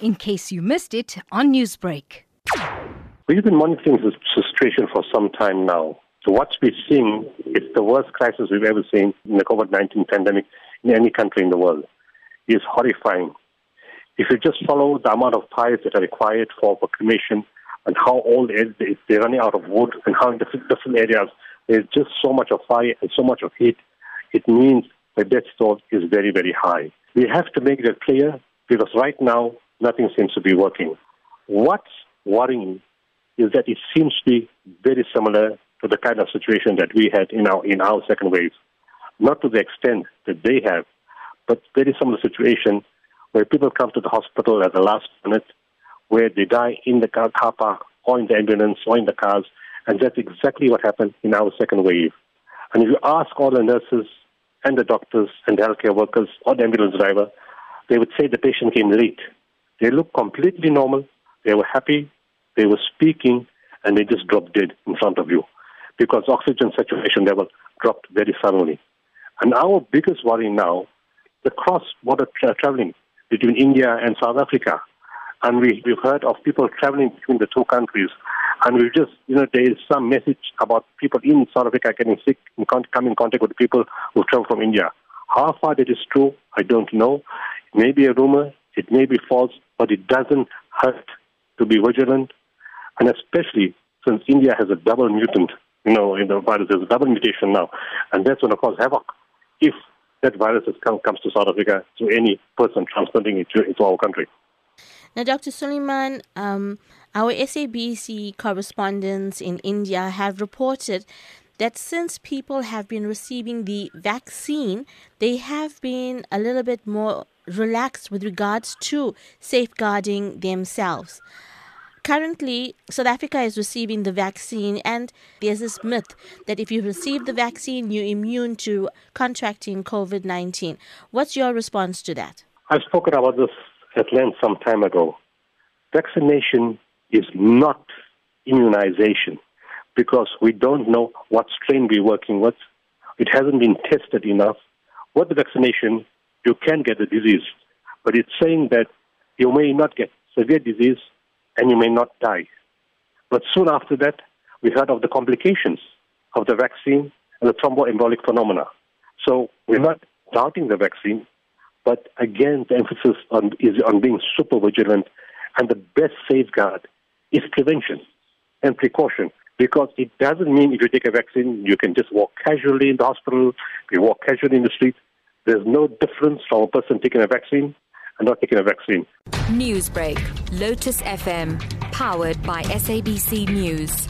in case you missed it on Newsbreak. We've been monitoring this situation for some time now. So what we're seeing is the worst crisis we've ever seen in the COVID-19 pandemic in any country in the world. It's horrifying. If you just follow the amount of fires that are required for, cremation and how old they're running out of wood and how in different, different areas there's just so much of fire and so much of heat, it means the death toll is very, very high. We have to make that clear because right now nothing seems to be working. What's worrying is that it seems to be very similar to the kind of situation that we had in our in our second wave. Not to the extent that they have, but very similar situation where people come to the hospital at the last minute, where they die in the car, car park or in the ambulance or in the cars, and that's exactly what happened in our second wave. And if you ask all the nurses and the doctors and the healthcare workers or the ambulance driver, they would say the patient came late. They looked completely normal. They were happy. They were speaking, and they just dropped dead in front of you because oxygen saturation level dropped very suddenly. And our biggest worry now, the cross-border tra- traveling between India and South Africa. And we, we've heard of people traveling between the two countries. And we've just, you know, there is some message about people in South Africa getting sick and come in contact with people who travel from India. How far that is true, I don't know. Maybe a rumor, it may be false, but it doesn't hurt to be vigilant. And especially since India has a double mutant, you know, in the virus, there's a double mutation now. And that's going to cause havoc if that virus come, comes to South Africa to any person transplanting it to, into our country. Now, Dr. Sooliman, um, our SABC correspondents in India have reported that since people have been receiving the vaccine, they have been a little bit more relaxed with regards to safeguarding themselves. Currently, South Africa is receiving the vaccine, and there's this myth that if you receive the vaccine, you're immune to contracting COVID 19. What's your response to that? I've spoken about this at length some time ago. Vaccination is not immunization because we don't know what strain we're working with. It hasn't been tested enough. What the vaccination, you can get the disease, but it's saying that you may not get severe disease and you may not die. But soon after that, we heard of the complications of the vaccine and the thromboembolic phenomena. So we're not doubting the vaccine, but again, the emphasis on, is on being super vigilant, and the best safeguard is prevention and precaution. Because it doesn't mean if you take a vaccine, you can just walk casually in the hospital, you walk casually in the street. There's no difference from a person taking a vaccine and not taking a vaccine. Newsbreak, Lotus FM, powered by SABC News.